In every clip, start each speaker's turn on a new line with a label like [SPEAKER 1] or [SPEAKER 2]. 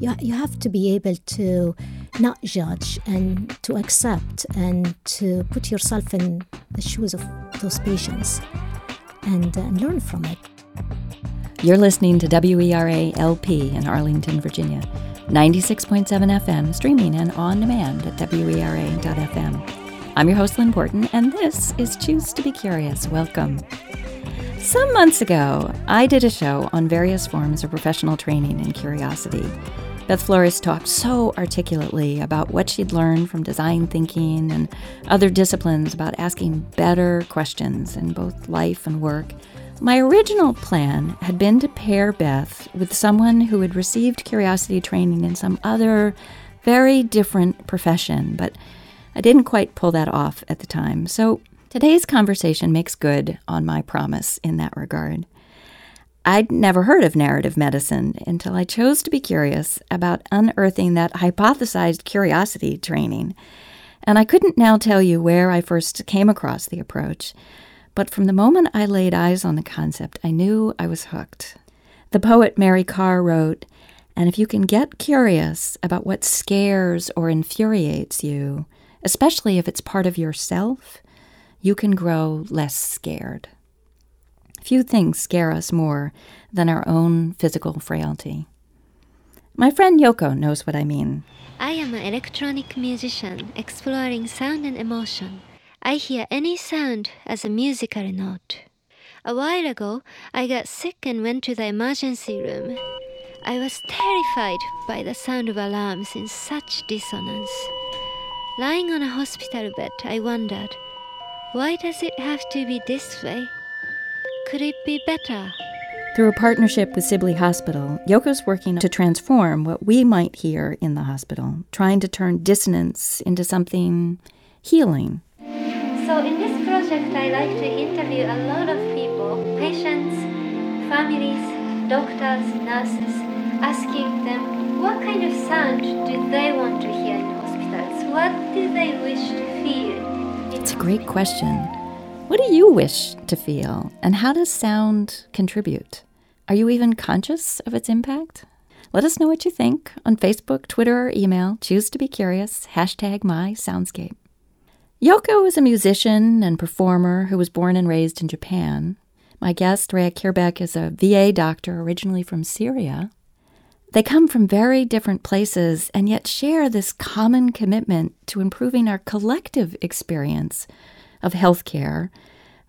[SPEAKER 1] You, you have to be able to not judge and to accept and to put yourself in the shoes of those patients and, uh, and learn from it.
[SPEAKER 2] You're listening to WERA LP in Arlington, Virginia. 96.7 FM, streaming and on demand at WERA.FM. I'm your host, Lynn Borton, and this is Choose to Be Curious. Welcome. Some months ago, I did a show on various forms of professional training and curiosity. Beth Flores talked so articulately about what she'd learned from design thinking and other disciplines about asking better questions in both life and work my original plan had been to pair Beth with someone who had received curiosity training in some other, very different profession, but I didn't quite pull that off at the time. So today's conversation makes good on my promise in that regard. I'd never heard of narrative medicine until I chose to be curious about unearthing that hypothesized curiosity training. And I couldn't now tell you where I first came across the approach. But from the moment I laid eyes on the concept, I knew I was hooked. The poet Mary Karr wrote, And if you can get curious about what scares or infuriates you, especially if it's part of yourself, you can grow less scared. Few things scare us more than our own physical frailty. My friend Yoko knows what I mean.
[SPEAKER 3] I am an electronic musician exploring sound and emotion. I hear any sound as a musical note. A while ago, I got sick and went to the emergency room. I was terrified by the sound of alarms in such dissonance. Lying on a hospital bed, I wondered, why does it have to be this way? Could it be better?
[SPEAKER 2] Through a partnership with Sibley Hospital, Yoko's working to transform what we might hear in the hospital, trying to turn dissonance into something healing
[SPEAKER 3] so in this project, I like to interview a lot of people, patients, families, doctors, nurses, asking them what kind of sound do they want to hear in hospitals? What do they wish to feel?
[SPEAKER 2] It's a great question. What do you wish to feel, and how does sound contribute? Are you even conscious of its impact? Let us know what you think on Facebook, Twitter, or email. Choose to be curious. Hashtag my soundscape. Yoko is a musician and performer who was born and raised in Japan. My guest, Raya Kheirbek, is a VA doctor originally from Syria. They come from very different places and yet share this common commitment to improving our collective experience of healthcare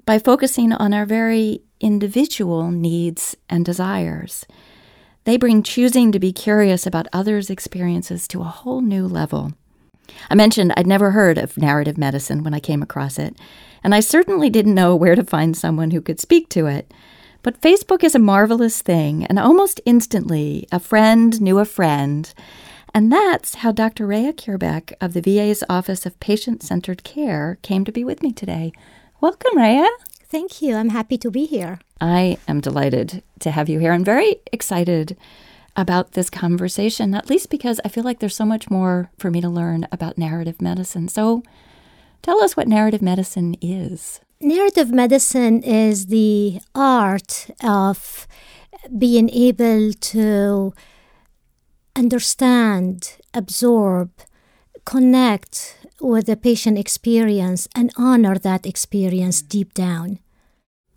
[SPEAKER 2] by focusing on our very individual needs and desires. They bring choosing to be curious about others' experiences to a whole new level. I mentioned I'd never heard of narrative medicine when I came across it, and I certainly didn't know where to find someone who could speak to it. But Facebook is a marvelous thing, and almost instantly, a friend knew a friend. And that's how Dr. Raya Kheirbek of the VA's Office of Patient Centered Care came to be with me today. Welcome, Raya.
[SPEAKER 1] Thank you. I'm happy to be here.
[SPEAKER 2] I am delighted to have you here. I'm very excited about this conversation, at least because I feel like there's so much more for me to learn about narrative medicine. So tell us what narrative medicine is.
[SPEAKER 1] Narrative medicine is the art of being able to understand, absorb, connect with the patient experience and honor that experience deep down.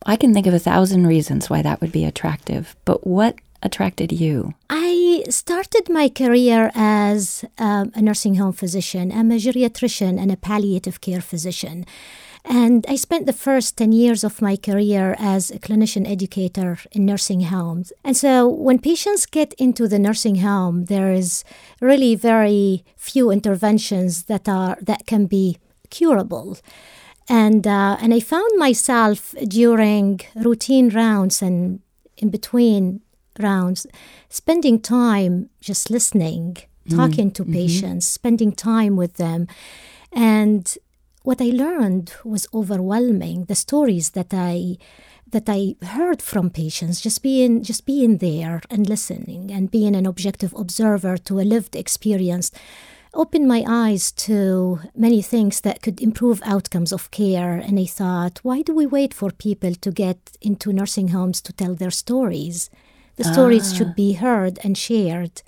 [SPEAKER 2] I can think of a thousand reasons why that would be attractive, but what attracted you?
[SPEAKER 1] I started my career as um, a nursing home physician. I'm a geriatrician and a palliative care physician. And I spent the first 10 years of my career as a clinician educator in nursing homes. And so when patients get into the nursing home, there is really very few interventions that are that can be curable. And uh, and I found myself during routine rounds and in between rounds, spending time just listening, mm-hmm. talking to mm-hmm. patients, spending time with them. And what I learned was overwhelming. The stories that I that I heard from patients, just being just being there and listening and being an objective observer to a lived experience opened my eyes to many things that could improve outcomes of care. And I thought, why do we wait for people to get into nursing homes to tell their stories? The stories ah. should be heard and shared.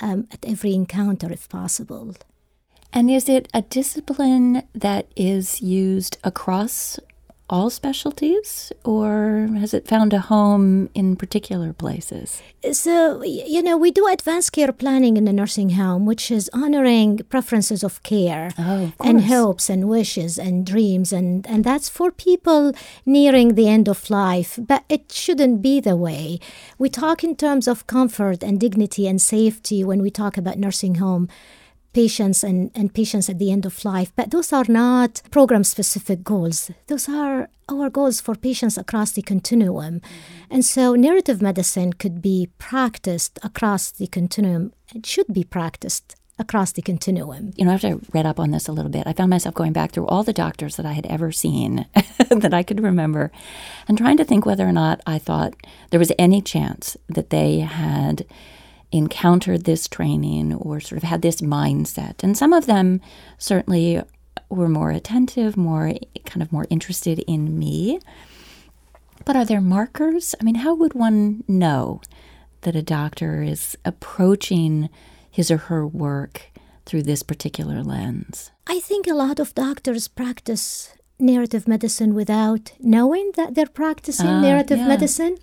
[SPEAKER 1] um, at every encounter if possible.
[SPEAKER 2] And is it a discipline that is used across all specialties, or has it found a home in particular places?
[SPEAKER 1] So, you know, we do advanced care planning in the nursing home, which is honoring preferences of care
[SPEAKER 2] Oh, of
[SPEAKER 1] and hopes and wishes and dreams. And, and that's for people nearing the end of life. But it shouldn't be the way. We talk in terms of comfort and dignity and safety when we talk about nursing home patients and, and patients at the end of life. But those are not program specific goals. Those are our goals for patients across the continuum. Mm-hmm. And so narrative medicine could be practiced across the continuum. It should be practiced across the continuum.
[SPEAKER 2] You know, after I read up on this a little bit, I found myself going back through all the doctors that I had ever seen that I could remember and trying to think whether or not I thought there was any chance that they had encountered this training or sort of had this mindset. And some of them certainly were more attentive, more kind of more interested in me. But are there markers? I mean, how would one know that a doctor is approaching his or her work through this particular lens?
[SPEAKER 1] I think a lot of doctors practice narrative medicine without knowing that they're practicing
[SPEAKER 2] Ah,
[SPEAKER 1] narrative
[SPEAKER 2] yeah.
[SPEAKER 1] medicine.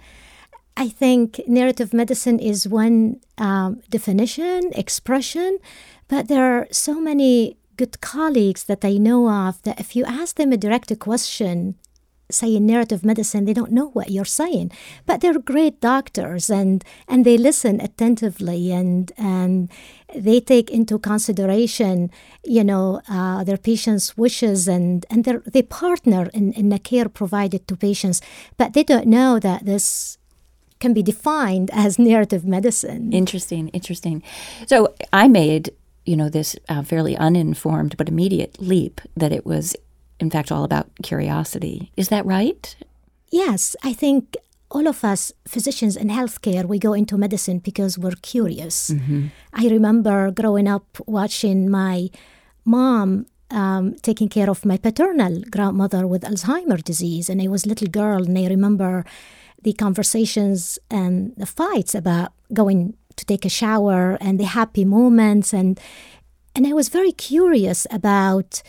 [SPEAKER 1] I think narrative medicine is one um, definition, expression, but there are so many good colleagues that I know of that if you ask them a direct question, say in narrative medicine, they don't know what you're saying. But they're great doctors and, and they listen attentively and and they take into consideration, you know, uh, their patients' wishes and, and they partner in, in the care provided to patients. But they don't know that this can be defined as narrative medicine.
[SPEAKER 2] Interesting, interesting. So I made, you know, this uh, fairly uninformed but immediate leap that it was, in fact, all about curiosity. Is that right?
[SPEAKER 1] Yes, I think all of us physicians in healthcare, we go into medicine because we're curious. I remember growing up watching my mom um, taking care of my paternal grandmother with Alzheimer's disease, and I was a little girl, and I remember the conversations and the fights about going to take a shower and the happy moments, and and I was very curious about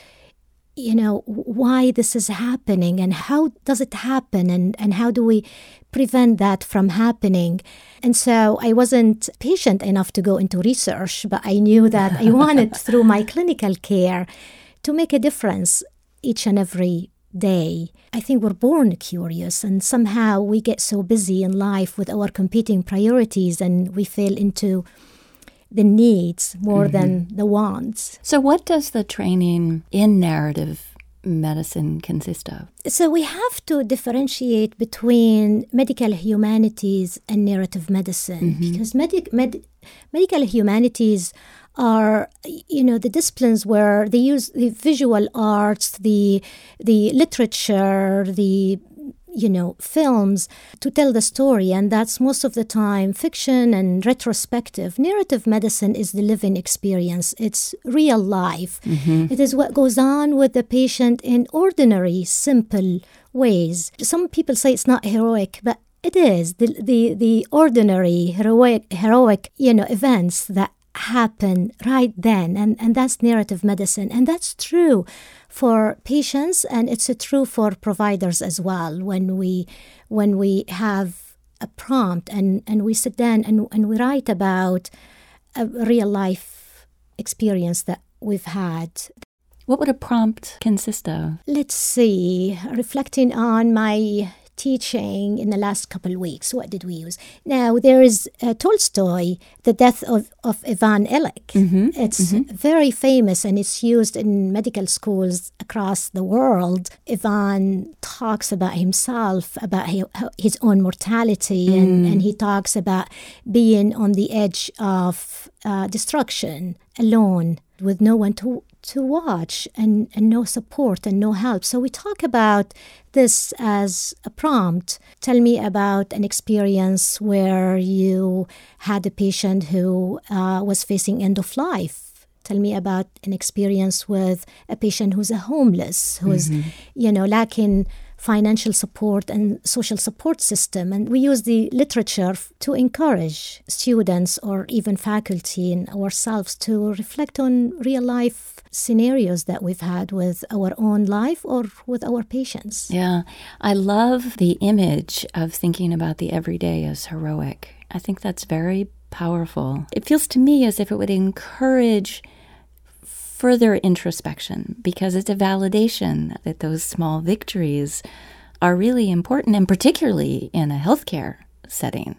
[SPEAKER 1] you know why this is happening and how does it happen and, and how do we prevent that from happening? And so i wasn't patient enough to go into research but i knew that i wanted through my clinical care to make a difference each and every day. I think we're born curious and somehow we get so busy in life with our competing priorities and we fall into the needs more mm-hmm. than the wants.
[SPEAKER 2] So, what does the training in narrative medicine consist of?
[SPEAKER 1] So we have to differentiate between medical humanities and narrative medicine mm-hmm. because medic med- medical humanities are you know the disciplines where they use the visual arts the the literature the you know films to tell the story. And that's most of the time fiction and retrospective. Narrative medicine is the living experience. It's real life. Mm-hmm. It is what goes on with the patient in ordinary simple ways. Some people say it's not heroic but it is. The the, the ordinary heroic heroic you know events that happen right then and, and that's narrative medicine. And that's true for patients and it's true for providers as well. When we when we have a prompt and, and we sit down and, and we write about a real life experience that we've had.
[SPEAKER 2] What would a prompt consist of?
[SPEAKER 1] let's see reflecting on my teaching in the last couple of weeks. What did we use? Now there is uh, tolstoy the death of, of ivan ilyich it's very famous and it's used in medical schools across the world. Ivan talks about himself about hi- his own mortality and, and he talks about being on the edge of uh, destruction alone with no one to to watch and, and no support and no help. So we talk about this as a prompt. Tell me about an experience where you had a patient who uh, was facing end of life. Tell me about an experience with a patient who's a homeless, who's you know lacking financial support and social support system. And we use the literature to encourage students or even faculty and ourselves to reflect on real life scenarios that we've had with our own life or with our patients.
[SPEAKER 2] Yeah. I love the image of thinking about the everyday as heroic. I think that's very powerful. It feels to me as if it would encourage further introspection because it's a validation that those small victories are really important and particularly in a healthcare setting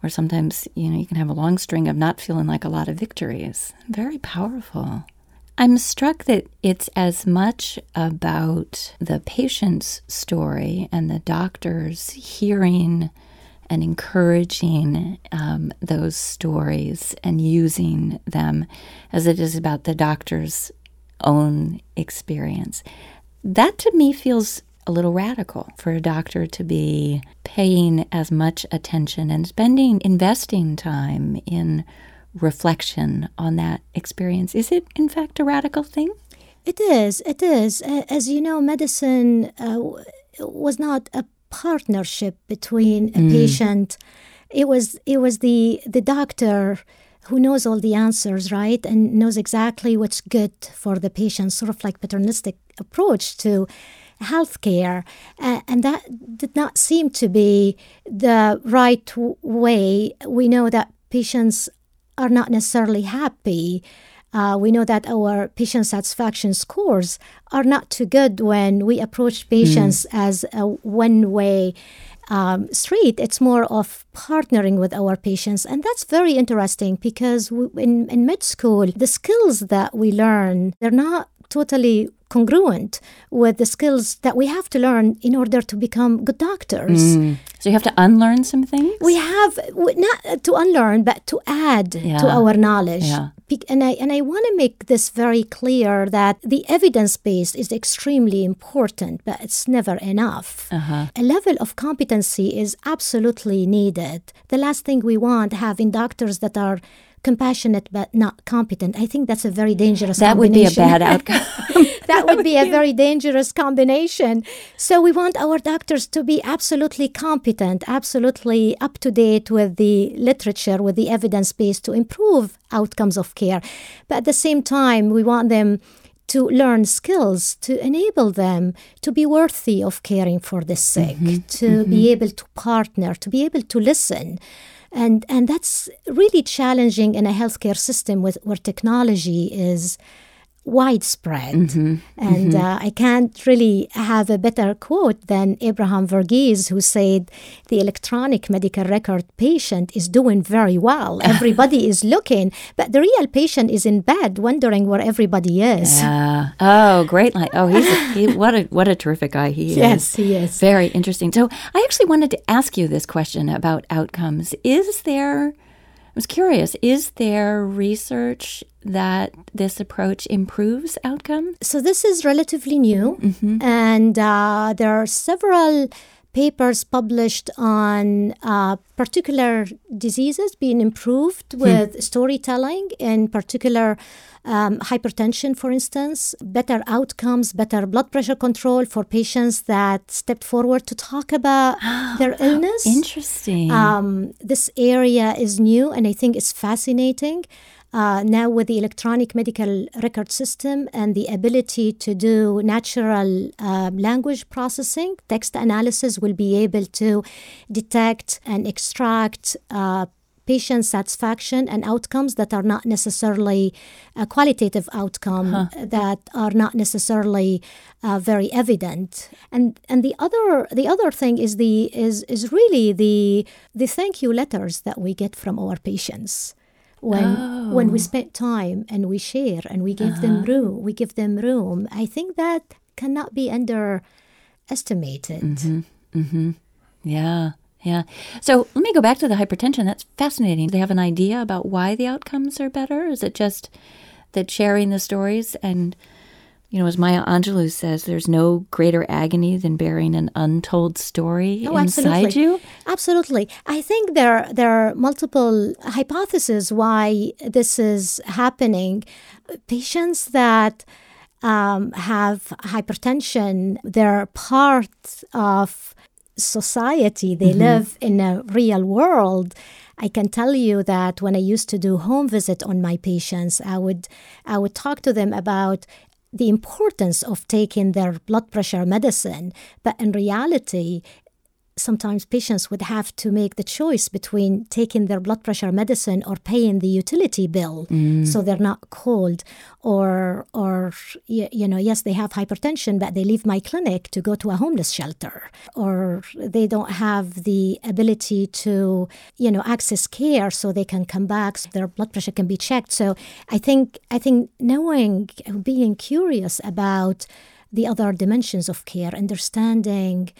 [SPEAKER 2] where sometimes you know you can have a long string of not feeling like a lot of victories. Very powerful. I'm struck that it's as much about the patient's story and the doctor's hearing and encouraging um, those stories and using them as it is about the doctor's own experience. That to me feels a little radical for a doctor to be paying as much attention and spending, investing time in reflection on that experience. Is it, in fact, a radical thing?
[SPEAKER 1] It is. It is. As you know, medicine uh, was not a partnership between a mm. patient. It was it was the the doctor who knows all the answers, right, and knows exactly what's good for the patient, sort of like paternalistic approach to healthcare, uh, and that did not seem to be the right w- way. We know that patients are not necessarily happy uh, we know that our patient satisfaction scores are not too good when we approach patients mm. as a one way um, street. It's more of partnering with our patients. And that's very interesting because we, in, in med school, the skills that we learn, they're not totally congruent with the skills that we have to learn in order to become good doctors.
[SPEAKER 2] Mm. So you have to unlearn some things?
[SPEAKER 1] We have not to unlearn, but to add yeah. to our knowledge. Yeah. And I and I want to make this very clear that the evidence base is extremely important, but it's never enough. Uh-huh. A level of competency is absolutely needed. The last thing we want having doctors that are compassionate but not competent. I think that's a very dangerous
[SPEAKER 2] that would be a bad outcome.
[SPEAKER 1] That would be a very dangerous combination. So we want our doctors to be absolutely competent, absolutely up to date with the literature, with the evidence base to improve outcomes of care. But at the same time, we want them to learn skills to enable them to be worthy of caring for the sick, mm-hmm. to mm-hmm. be able to partner, to be able to listen and and that's really challenging in a healthcare system with where technology is widespread. Mm-hmm. And mm-hmm. Uh, I can't really have a better quote than Abraham Verghese, who said, The electronic medical record patient is doing very well. Everybody is looking, but the real patient is in bed wondering where everybody is.
[SPEAKER 2] Yeah. Oh, great line. Oh, he's a, he, what, a, what a terrific guy he
[SPEAKER 1] is. Yes, he is.
[SPEAKER 2] Very interesting. So I actually wanted to ask you this question about outcomes. Is there I was curious is there research that this approach improves outcome?
[SPEAKER 1] So, this is relatively new, mm-hmm. and uh, there are several papers published on uh, particular diseases being improved hmm. with hmm. storytelling, in particular um, hypertension, for instance, better outcomes, better blood pressure control for patients that stepped forward to talk about their illness.
[SPEAKER 2] Interesting. Um,
[SPEAKER 1] this area is new and I think it's fascinating. Uh, now, with the electronic medical record system and the ability to do natural uh, language processing, text analysis will be able to detect and extract uh, patient satisfaction and outcomes that are not necessarily a qualitative outcome huh. that are not necessarily uh, very evident and and the other the other thing is the is is really the the thank you letters that we get from our patients when oh. when we spend time and we share and we give uh-huh. them room we give them room i think that cannot be underestimated
[SPEAKER 2] mm-hmm. Mm-hmm. yeah yeah. So let me go back to the hypertension. That's fascinating. Do they have an idea about why the outcomes are better? Is it just that sharing the stories and you know, as Maya Angelou says, there's no greater agony than bearing an untold story oh, inside
[SPEAKER 1] absolutely.
[SPEAKER 2] you.
[SPEAKER 1] Absolutely. I think there there are multiple hypotheses why this is happening. Patients that um, have hypertension. They're part of society. They mm-hmm. live in a real world. I can tell you that when I used to do home visit on my patients, I would I would talk to them about the importance of taking their blood pressure medicine, but in reality, sometimes patients would have to make the choice between taking their blood pressure medicine or paying the utility bill. Mm. so they're not cold or or you know yes they have hypertension but they leave my clinic to go to a homeless shelter. Or they don't have the ability to you know access care so they can come back so their blood pressure can be checked. So i think i think knowing being curious about the other dimensions of care understanding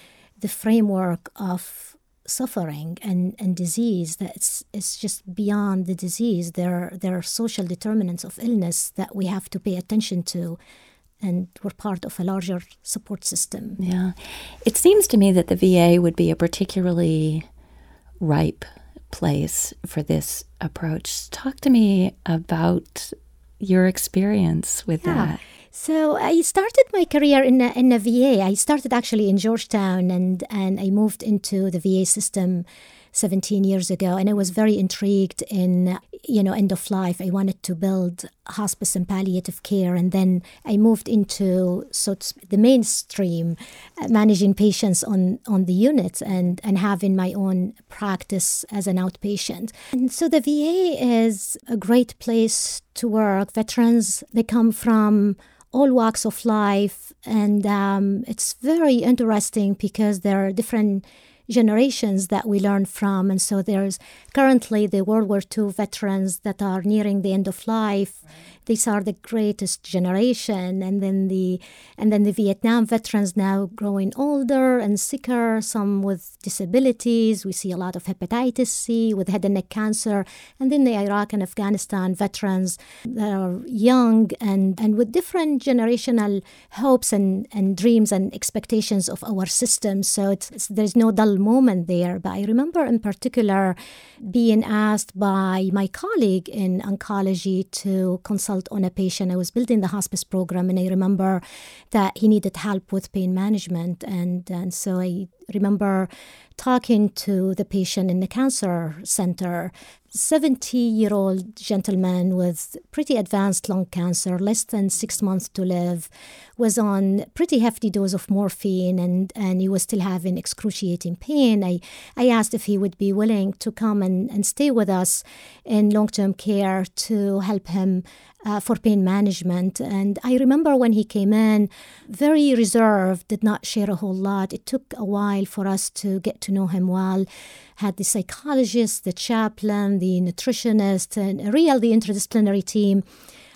[SPEAKER 1] the framework of suffering and, and disease that it's, it's just beyond the disease. There there are social determinants of illness that we have to pay attention to and we're part of a larger support system.
[SPEAKER 2] Yeah. It seems to me that the VA would be a particularly ripe place for this approach. Talk to me about your experience with yeah. that
[SPEAKER 1] so I started my career in a, in a VA. I started actually in Georgetown, and and I moved into the VA system 17 years ago and i was very intrigued in you know end of life. I wanted to build hospice and palliative care and then i moved into so the mainstream uh, managing patients on on the unit and and having my own practice as an outpatient. And so the va is a great place to work. Veterans they come from all walks of life and um, it's very interesting because there are different generations that we learn from. And so there's currently the World War II veterans that are nearing the end of life. Right. These are the greatest generation, and then the and then the Vietnam veterans now growing older and sicker, some with disabilities. We see a lot of hepatitis C with head and neck cancer, and then the Iraq and Afghanistan veterans that are young and and with different generational hopes and and dreams and expectations of our system. So it's, it's there's no dull moment there. But I remember in particular being asked by my colleague in oncology to consult on a patient. I was building the hospice program, and I remember that he needed help with pain management, and and so I remember talking to the patient in the cancer center 70 year old gentleman with pretty advanced lung cancer, less than six months to live, was on pretty hefty dose of morphine and, and he was still having excruciating pain. I, I asked if he would be willing to come and, and stay with us in long term care to help him uh, for pain management. And I remember when he came in, very reserved, did not share a whole lot. It took a while for us to get to know him well. Had the psychologist, the chaplain, the nutritionist, and a real the interdisciplinary team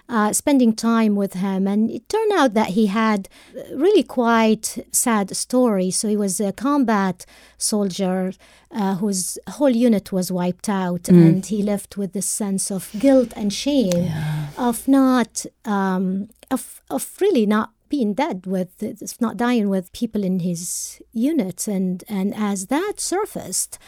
[SPEAKER 1] uh, spending time with him. And it turned out that he had really quite sad story. So he was a combat soldier uh, whose whole unit was wiped out, mm. and he left with this sense of guilt and shame yeah. of not um, of of really not being dead with not dying with people in his unit. And and as that surfaced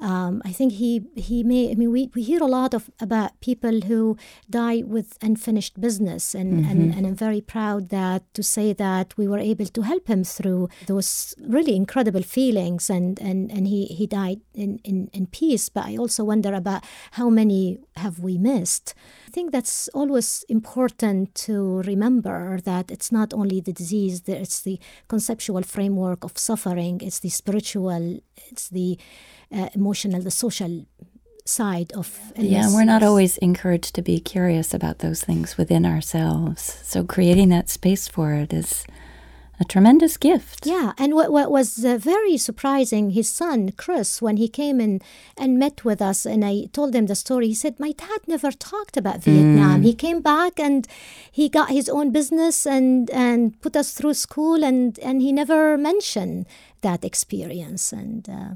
[SPEAKER 1] um, I think he he may. I mean, we, we hear a lot of about people who die with unfinished business, and, mm-hmm. and, and I'm very proud that to say that we were able to help him through those really incredible feelings, and and, and he, he died in, in, in peace. But I also wonder about how many have we missed. I think that's always important to remember that it's not only the disease; it's the conceptual framework of suffering. It's the spiritual. It's the uh, emotional, the social side of
[SPEAKER 2] illness. Yeah, we're not always encouraged to be curious about those things within ourselves. So creating that space for it is a tremendous gift.
[SPEAKER 1] Yeah, and what, what was uh, very surprising, his son, Chris, when he came in and met with us, and I told him the story, he said, My dad never talked about Vietnam. Mm. He came back and he got his own business and, and put us through school, and, and he never mentioned that experience. And uh,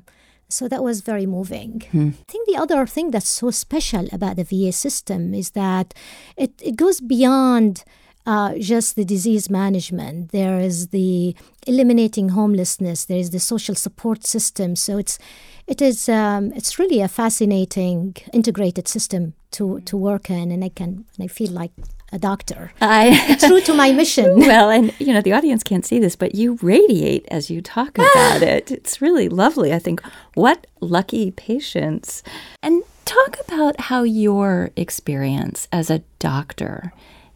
[SPEAKER 1] so that was very moving. Hmm. I think the other thing that's so special about the VA system is that it, it goes beyond uh, just the disease management. There is the eliminating homelessness. There is the social support system. So it's it is um, it's really a fascinating integrated system to to work in, and I can and I feel like a doctor.
[SPEAKER 2] I
[SPEAKER 1] True to my mission.
[SPEAKER 2] well, and you know, the audience can't see this, but you radiate as you talk about it. It's really lovely. I think what lucky patients. And talk about how your experience as a doctor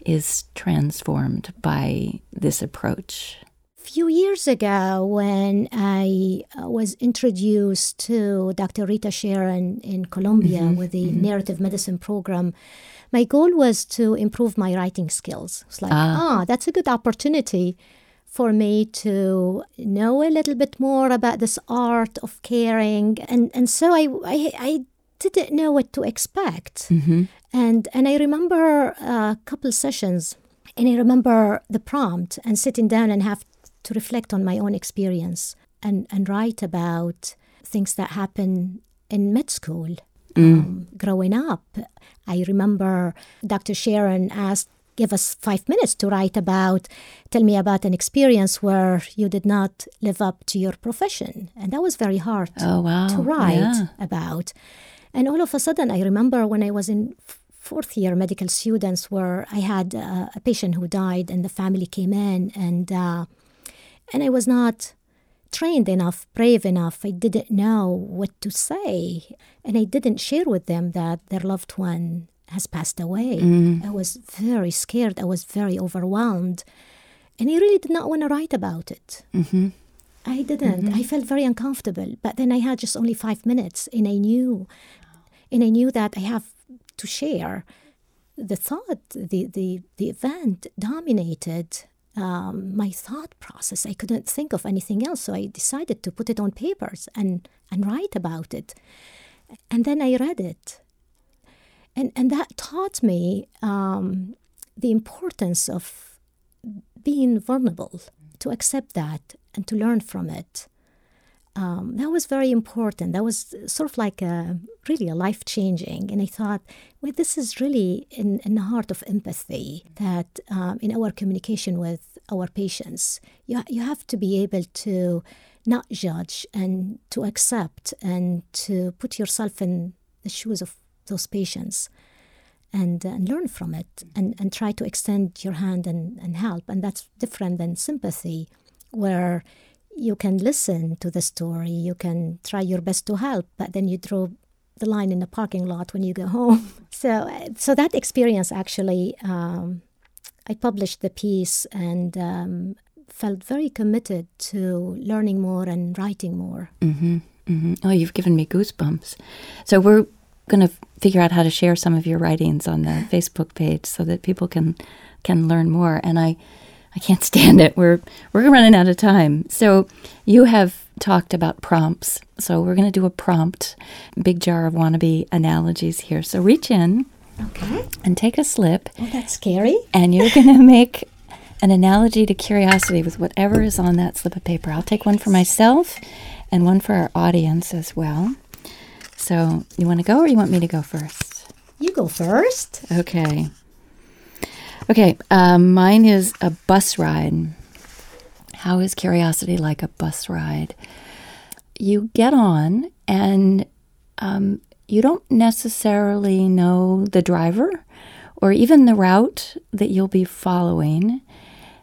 [SPEAKER 2] is transformed by this approach.
[SPEAKER 1] few years ago when I uh, was introduced to Dr. Rita Charon in Columbia with the narrative medicine program, my goal was to improve my writing skills. It's like, ah, that's a good opportunity for me to know a little bit more about this art of caring. And, and so I, I, I didn't know what to expect. And, and I remember a couple sessions and I remember the prompt and sitting down and have to reflect on my own experience and, and write about things that happen in med school um, growing up. I remember Dr. Charon asked, give us five minutes to write about, tell me about an experience where you did not live up to your profession. And that was very hard
[SPEAKER 2] Oh, wow.
[SPEAKER 1] to write
[SPEAKER 2] Yeah.
[SPEAKER 1] about. And all of a sudden, I remember when I was in fourth year medical students, where I had uh, a patient who died, and the family came in, and uh, and I was not trained enough, brave enough. I didn't know what to say, and I didn't share with them that their loved one has passed away. I was very scared. I was very overwhelmed, and I really did not want to write about it.
[SPEAKER 2] Mm-hmm.
[SPEAKER 1] I didn't. I felt very uncomfortable. But then I had just only five minutes, and I knew, and I knew that I have to share. The thought, the the the event dominated um, my thought process. I couldn't think of anything else, so I decided to put it on papers and and write about it. And then I read it, and and that taught me um, the importance of being vulnerable, to accept that and to learn from it. Um, that was very important. That was sort of like a, really a life changing. And I thought, well, this is really in, in the heart of empathy that um, in our communication with our patients, you, you have to be able to not judge and to accept and to put yourself in the shoes of those patients and, and learn from it and, and try to extend your hand and, and help. And that's different than sympathy, where you can listen to the story, you can try your best to help, but then you draw the line in the parking lot when you go home. So, so that experience actually, um, I published the piece and um, felt very committed to learning more and writing more.
[SPEAKER 2] Mm-hmm. Mm-hmm. Oh, you've given me goosebumps. So we're going to figure out how to share some of your writings on the Facebook page so that people can can learn more. And I, I can't stand it. We're we're running out of time. So you have talked about prompts. So we're going to do a prompt, big jar of wannabe analogies here. So reach in
[SPEAKER 1] Okay.
[SPEAKER 2] and take a slip,
[SPEAKER 1] Oh, that's scary.
[SPEAKER 2] and you're going to make an analogy to curiosity with whatever is on that slip of paper. I'll take one for myself and one for our audience as well. So, you want to go or you want me to go first?
[SPEAKER 1] You go first.
[SPEAKER 2] Okay. Okay, um, mine is a bus ride. How is curiosity like a bus ride? You get on and um, you don't necessarily know the driver or even the route that you'll be following.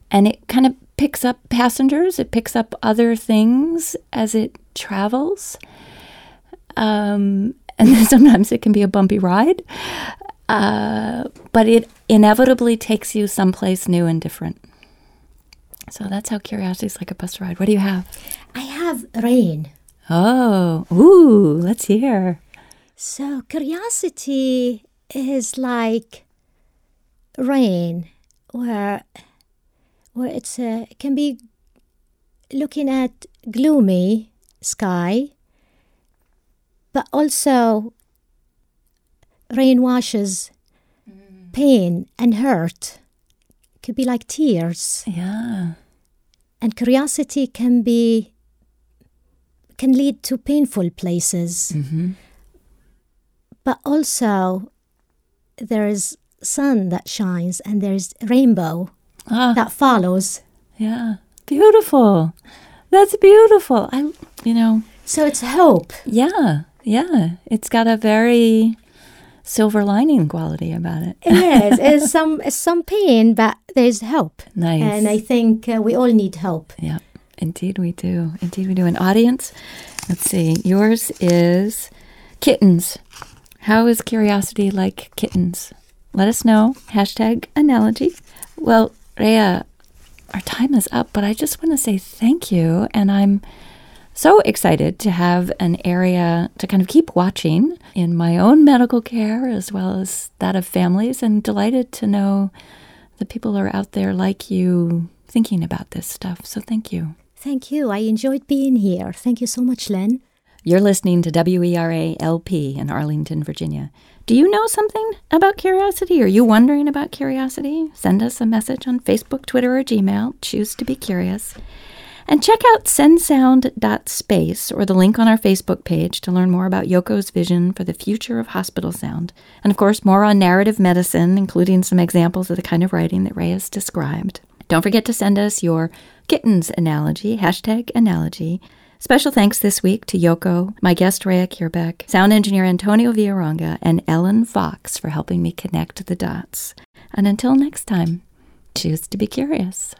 [SPEAKER 2] And it kind of picks up passengers, it picks up other things as it travels. Um, and sometimes it can be a bumpy ride. Uh, but it inevitably takes you someplace new and different. So that's how curiosity is like a bus ride. What do you have?
[SPEAKER 1] I have rain.
[SPEAKER 2] Oh, ooh, let's hear.
[SPEAKER 1] So curiosity is like rain, where where it's it can be looking at gloomy sky, but also rain washes pain and hurt. Could be like tears,
[SPEAKER 2] Yeah.
[SPEAKER 1] and curiosity can be can lead to painful places.
[SPEAKER 2] Mm-hmm.
[SPEAKER 1] but also there's sun that shines and there's rainbow
[SPEAKER 2] Ah,
[SPEAKER 1] that follows
[SPEAKER 2] yeah. Beautiful. That's beautiful. I, you know,
[SPEAKER 1] so it's hope
[SPEAKER 2] yeah, yeah. It's got a very silver lining quality about it.
[SPEAKER 1] yes, it's some it's some pain, but there's help.
[SPEAKER 2] Nice.
[SPEAKER 1] And I think uh, we all need help.
[SPEAKER 2] Yeah, indeed we do. Indeed we do. An audience, let's see, yours is kittens. How is curiosity like kittens? Let us know. Hashtag analogy. Well, Raya, our time is up, but I just want to say thank you. And I'm so excited to have an area to kind of keep watching in my own medical care as well as that of families, and delighted to know that people are out there like you thinking about this stuff. So thank you.
[SPEAKER 1] Thank you. I enjoyed being here. Thank you so much, Len.
[SPEAKER 2] You're listening to WERA LP in Arlington, Virginia. Do you know something about curiosity? Are you wondering about curiosity? Send us a message on Facebook, Twitter, or Gmail. Choose to be curious. And check out sensound.space or the link on our Facebook page to learn more about Yoko's vision for the future of hospital sound. And of course, more on narrative medicine, including some examples of the kind of writing that Ray has described. Don't forget to send us your kittens analogy, hashtag analogy. Special thanks this week to Yoko, my guest Raya Kheirbek, sound engineer Antonio Villaranga, and Ellen Fox for helping me connect the dots. And until next time, choose to be curious.